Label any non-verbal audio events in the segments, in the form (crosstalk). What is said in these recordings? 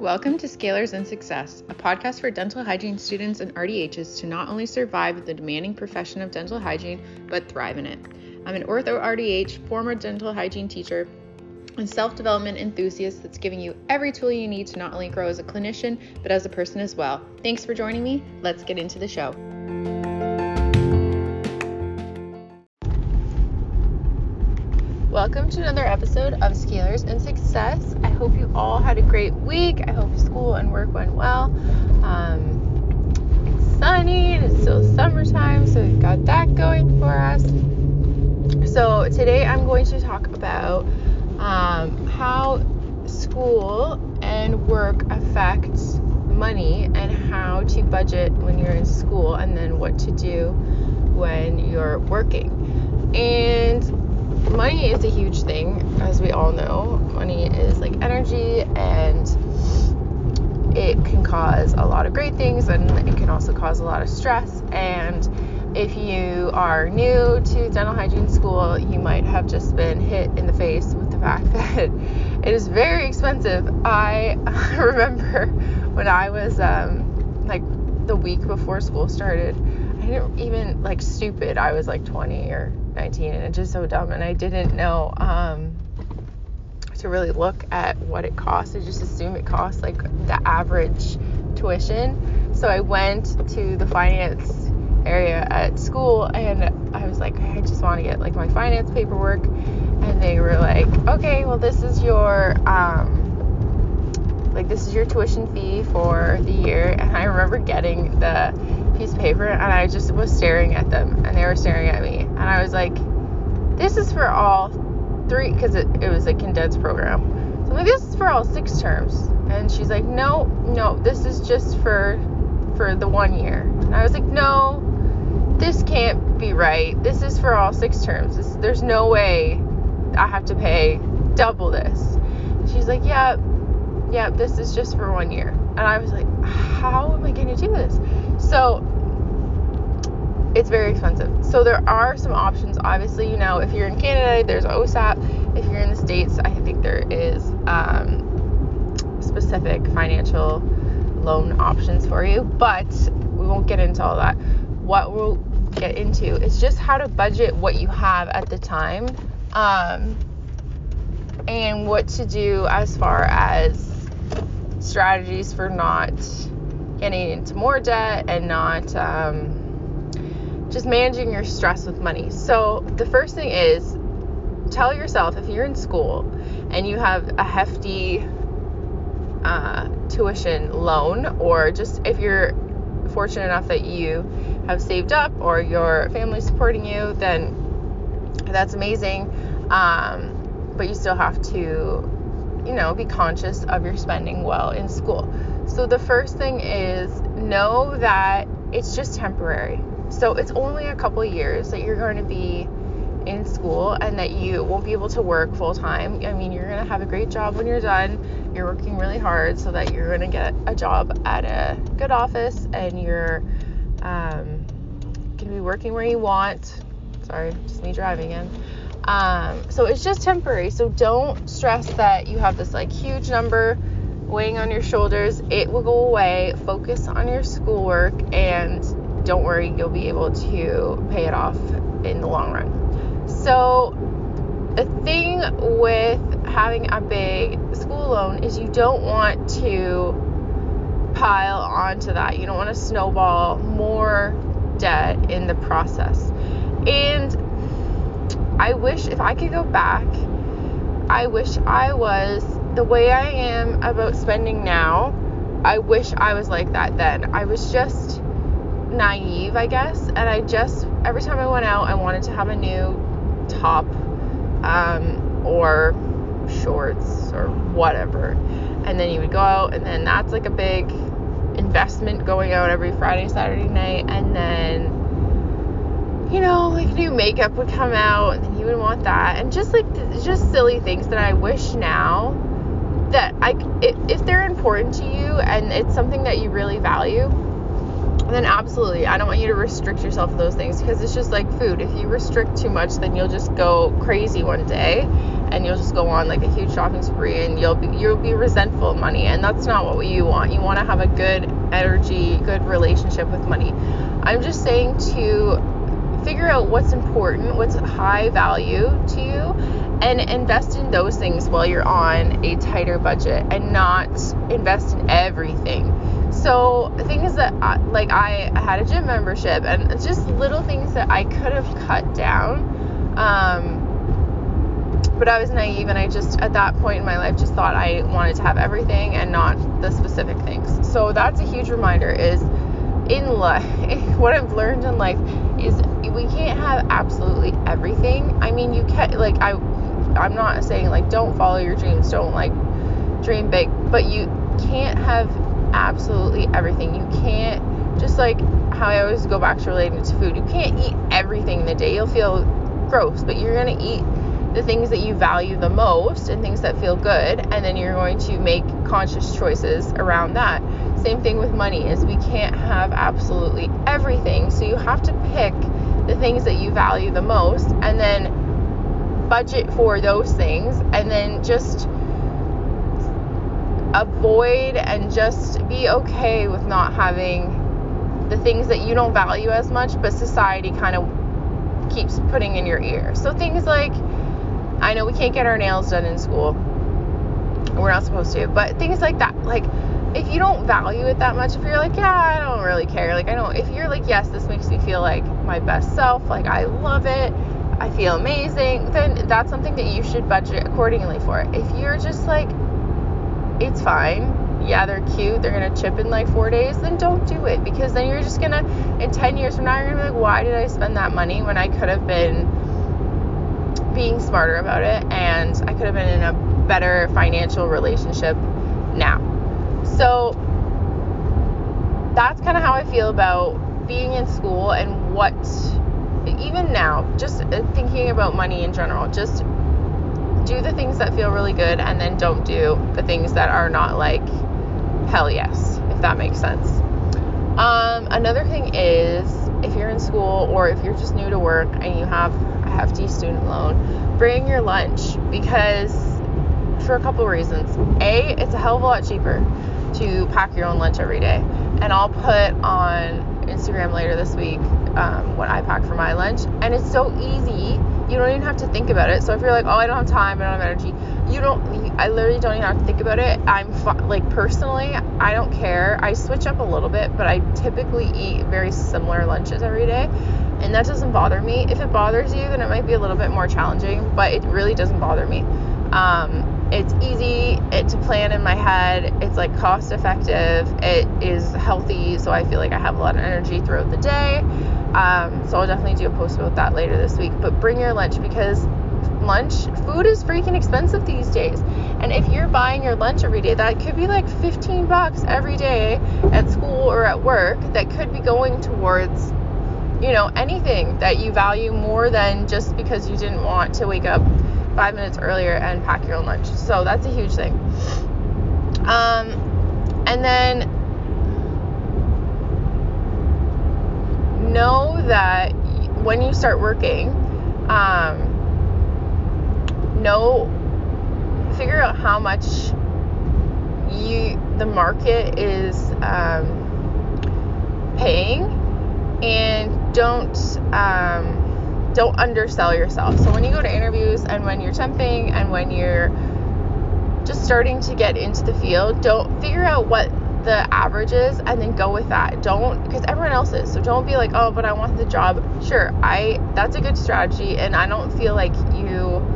Welcome to Scalers and Success, a podcast for dental hygiene students and RDHs to not only survive the demanding profession of dental hygiene, but thrive in it. I'm an ortho RDH, former dental hygiene teacher, and self development enthusiast that's giving you every tool you need to not only grow as a clinician, but as a person as well. Thanks for joining me. Let's get into the show. Welcome to another episode of Scalers and Success. I hope you all had a great week. I hope school and work went well. Um, it's sunny and it's still summertime, so we've got that going for us. So, today I'm going to talk about um, how school and work affects money and how to budget when you're in school and then what to do when you're working. Money is a huge thing, as we all know. Money is like energy and it can cause a lot of great things and it can also cause a lot of stress. And if you are new to dental hygiene school, you might have just been hit in the face with the fact (laughs) that it is very expensive. I (laughs) remember when I was um, like the week before school started, Didn't even like stupid. I was like 20 or 19 and it's just so dumb and I didn't know um, to really look at what it costs. I just assumed it costs like the average tuition. So I went to the finance area at school and I was like, I just want to get like my finance paperwork. And they were like, okay, well, this is your, um, like, this is your tuition fee for the year. And I remember getting the piece of paper and I just was staring at them and they were staring at me. And I was like, this is for all three, because it, it was a condensed program. So I'm like, this is for all six terms. And she's like, no, no, this is just for for the one year. And I was like, no, this can't be right. This is for all six terms. This, there's no way I have to pay double this. She's like, yeah, yeah, this is just for one year. And I was like, how am I going to do this? So it's very expensive. So there are some options. Obviously, you know, if you're in Canada, there's OSAP. If you're in the States, I think there is um, specific financial loan options for you. But we won't get into all that. What we'll get into is just how to budget what you have at the time um, and what to do as far as strategies for not getting into more debt and not. Um, just managing your stress with money. So, the first thing is tell yourself if you're in school and you have a hefty uh, tuition loan, or just if you're fortunate enough that you have saved up or your family's supporting you, then that's amazing. Um, but you still have to, you know, be conscious of your spending well in school. So, the first thing is know that it's just temporary so it's only a couple years that you're going to be in school and that you won't be able to work full time. I mean, you're going to have a great job when you're done. You're working really hard so that you're going to get a job at a good office and you're um, going to be working where you want. Sorry, just me driving in. Um, so it's just temporary. So don't stress that you have this like huge number weighing on your shoulders. It will go away. Focus on your schoolwork and don't worry, you'll be able to pay it off in the long run. So, the thing with having a big school loan is you don't want to pile onto that. You don't want to snowball more debt in the process. And I wish if I could go back, I wish I was the way I am about spending now. I wish I was like that then. I was just naive, I guess. And I just, every time I went out, I wanted to have a new top um, or shorts or whatever. And then you would go out, and then that's like a big investment going out every Friday, Saturday night. And then, you know, like new makeup would come out, and you would want that. And just like, just silly things that I wish now that I, if they're important to you and it's something that you really value, then absolutely, I don't want you to restrict yourself to those things because it's just like food. If you restrict too much, then you'll just go crazy one day and you'll just go on like a huge shopping spree and you'll be you'll be resentful of money and that's not what you want. You want to have a good energy, good relationship with money. I'm just saying to figure out what's important, what's high value to you and invest in those things while you're on a tighter budget and not invest in everything. So things that I, like I, I had a gym membership and just little things that I could have cut down. Um, but I was naive and I just at that point in my life just thought I wanted to have everything and not the specific things. So that's a huge reminder is in life (laughs) what I've learned in life is we can't have absolutely everything. I mean you can't like I I'm not saying like don't follow your dreams, don't like dream big, but you can't have absolutely everything. You can't just like how I always go back to relating to food. You can't eat everything in the day. You'll feel gross, but you're going to eat the things that you value the most and things that feel good and then you're going to make conscious choices around that same thing with money is we can't have absolutely everything so you have to pick the things that you value the most and then budget for those things and then just avoid and just be okay with not having the things that you don't value as much but society kind of keeps putting in your ear so things like I know we can't get our nails done in school. We're not supposed to, but things like that. Like, if you don't value it that much, if you're like, yeah, I don't really care. Like, I don't, if you're like, yes, this makes me feel like my best self, like, I love it, I feel amazing, then that's something that you should budget accordingly for. If you're just like, it's fine, yeah, they're cute, they're gonna chip in like four days, then don't do it because then you're just gonna, in 10 years from now, you're gonna be like, why did I spend that money when I could have been being smarter about it and I could have been in a better financial relationship now. So that's kind of how I feel about being in school and what even now just uh, thinking about money in general just do the things that feel really good and then don't do the things that are not like hell yes if that makes sense um, another thing is if you're in school or if you're just new to work and you have a hefty student loan, bring your lunch because for a couple reasons. A, it's a hell of a lot cheaper to pack your own lunch every day. And I'll put on Instagram later this week um, what I pack for my lunch. And it's so easy. You don't even have to think about it. So if you're like, oh, I don't have time, I don't have energy, you don't. I literally don't even have to think about it. I'm like personally, I don't care. I switch up a little bit, but I typically eat very similar lunches every day and that doesn't bother me. If it bothers you, then it might be a little bit more challenging, but it really doesn't bother me. Um, it's easy it, to plan in my head. It's like cost effective. It is healthy, so I feel like I have a lot of energy throughout the day. Um, so I'll definitely do a post about that later this week. But bring your lunch because lunch food is freaking expensive these days. And if you're buying your lunch every day, that could be like 15 bucks every day at school or at work that could be going towards you know, anything that you value more than just because you didn't want to wake up five minutes earlier and pack your own lunch. So that's a huge thing. Um, and then know that when you start working, um, know, figure out how much you the market is um, paying and don't um, don't undersell yourself. So when you go to interviews and when you're temping and when you're just starting to get into the field, don't figure out what the averages and then go with that. Don't because everyone else is. So don't be like, "Oh, but I want the job." Sure, I that's a good strategy and I don't feel like you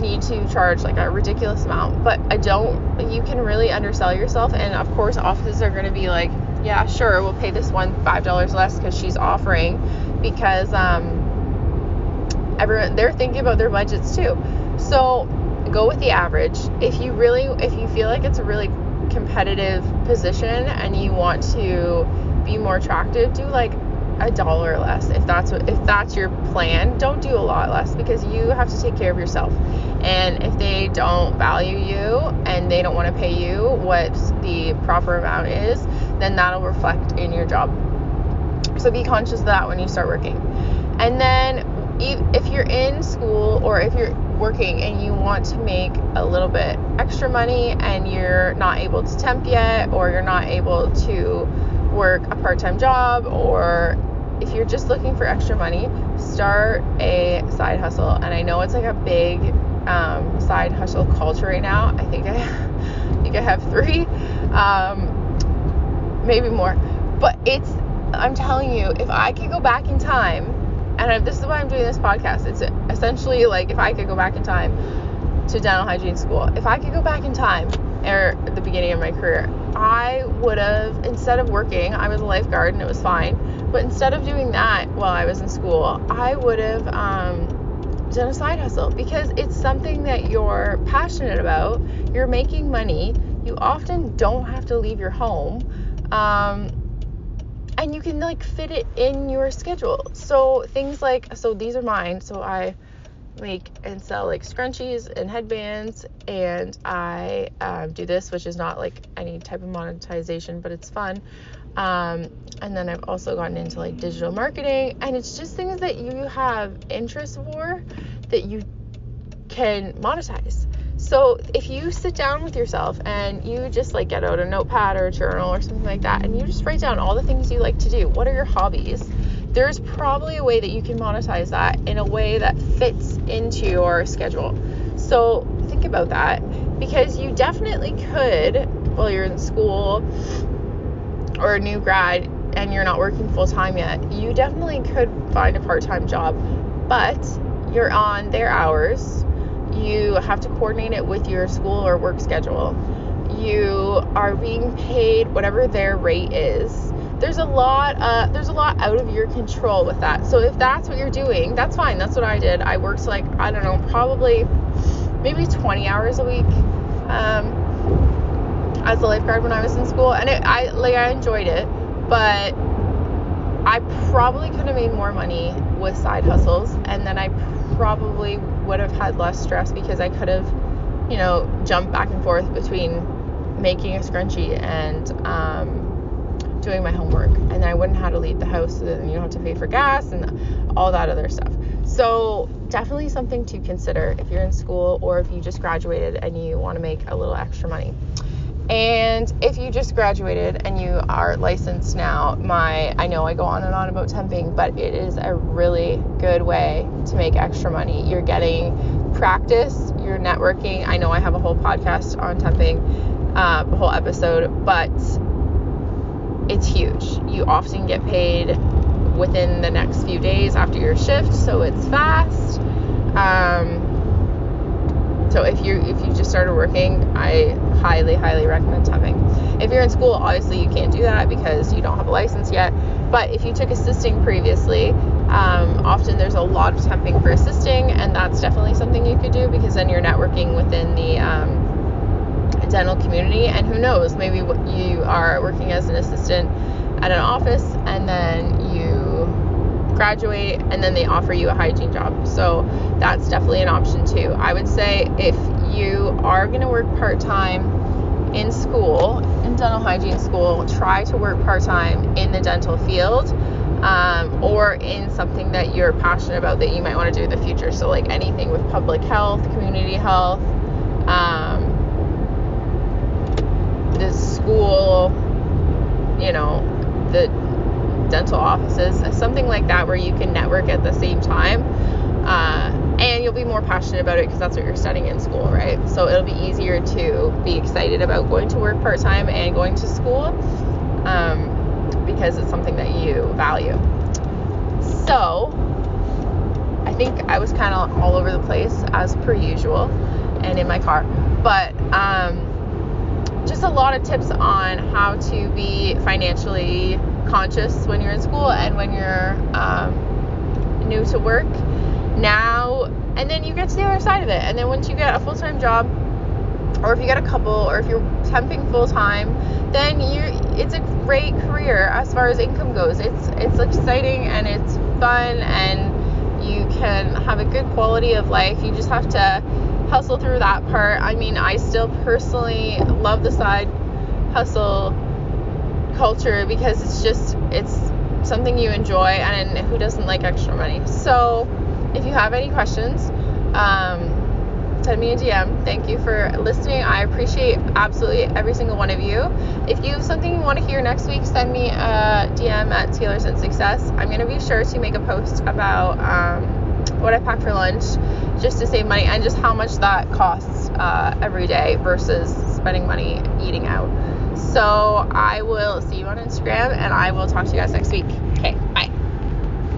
need to charge like a ridiculous amount, but I don't you can really undersell yourself and of course offices are going to be like yeah, sure, we'll pay this one five dollars less because she's offering, because um, everyone they're thinking about their budgets too. So go with the average. If you really, if you feel like it's a really competitive position and you want to be more attractive, do like a dollar less. If that's what if that's your plan don't do a lot less because you have to take care of yourself. And if they don't value you and they don't want to pay you what the proper amount is then that'll reflect in your job. So be conscious of that when you start working. And then if you're in school or if you're working and you want to make a little bit extra money and you're not able to temp yet or you're not able to work a part-time job or if you're just looking for extra money start a side hustle. And i know it's like a big um, side hustle culture right now. I think i, (laughs) I think i have three um, maybe more. But it's i'm telling you if i could go back in time and I, this is why I'm doing this podcast. It's essentially like if I could go back in time to dental hygiene school, if I could go back in time or at the beginning of my career, I would have instead of working, I was a lifeguard and it was fine. But instead of doing that while I was in school, I would have um, done a side hustle because it's something that you're passionate about. You're making money. You often don't have to leave your home. Um, and you can like fit it in your schedule. So things like so these are mine. So I make and sell like scrunchies and headbands, and I um, do this, which is not like any type of monetization, but it's fun. Um, and then I've also gotten into like digital marketing, and it's just things that you have interest for that you can monetize. So if you sit down with yourself and you just like get out a notepad or a journal or something like that and you just write down all the things you like to do, what are your hobbies? There's probably a way that you can monetize that in a way that fits into your schedule. So think about that because you definitely could while you're in school or a new grad and you're not working full time yet, you definitely could find a part time job, but you're on their hours you have to coordinate it with your school or work schedule. You are being paid whatever their rate is. There's a lot uh, there's a lot out of your control with that. So if that's what you're doing, that's fine. That's what I did. I worked like I don't know, probably maybe 20 hours a week um, as a lifeguard when I was in school, and it, I like I enjoyed it, but I probably could have made more money with side hustles, and then I probably would have had less stress because I could have, you know, jumped back and forth between making a scrunchie and um, doing my homework. And I wouldn't have to leave the house, so then you don't have to pay for gas and all that other stuff. So, definitely something to consider if you're in school or if you just graduated and you want to make a little extra money. And if you just graduated and you are licensed now, my I know I go on and on about temping, but it is a really good way to make extra money. You're getting practice, you're networking. I know I have a whole podcast on temping, uh, a whole episode, but it's huge. You often get paid within the next few days after your shift, so it's fast. Um, so if you if you just started working, I highly highly recommend temping. If you're in school, obviously you can't do that because you don't have a license yet. But if you took assisting previously, um, often there's a lot of temping for assisting, and that's definitely something you could do because then you're networking within the um, dental community. And who knows, maybe you are working as an assistant at an office, and then you graduate and then they offer you a hygiene job. So that's definitely an option too. I would say if you are going to work part time in school, in dental hygiene school, try to work part time in the dental field. Um, or in something that you're passionate about that you might want to do in the future. So, like anything with public health, community health, um, the school, you know, the dental offices, something like that where you can network at the same time. Uh, and you'll be more passionate about it because that's what you're studying in school, right? So it'll be easier to be excited about going to work part time and going to school um, because it's something that you value. So I think I was kind of all over the place as per usual and in my car, but um, just a lot of tips on how to be financially conscious when you're in school and when you're um, new to work. Now and then you get to the other side of it. And then once you get a full-time job or if you get a couple or if you're temping full-time then you it's a great career as far as income goes. It's it's exciting and it's fun and you can have a good quality of life. You just have to hustle through that part. I mean i still personally love the side hustle culture because it's just it's something you enjoy and who doesn't like extra money so if you have any questions um, send me a DM. Thank you for listening. I appreciate absolutely every single one of you. If you have something you want to hear next week, send me a DM at Scalers and Success. I'm going to be sure to make a post about um, what I pack for lunch just to save money and just how much that costs uh, every day versus spending money eating out. So I will see you on Instagram and I will talk to you guys next week. Okay, bye.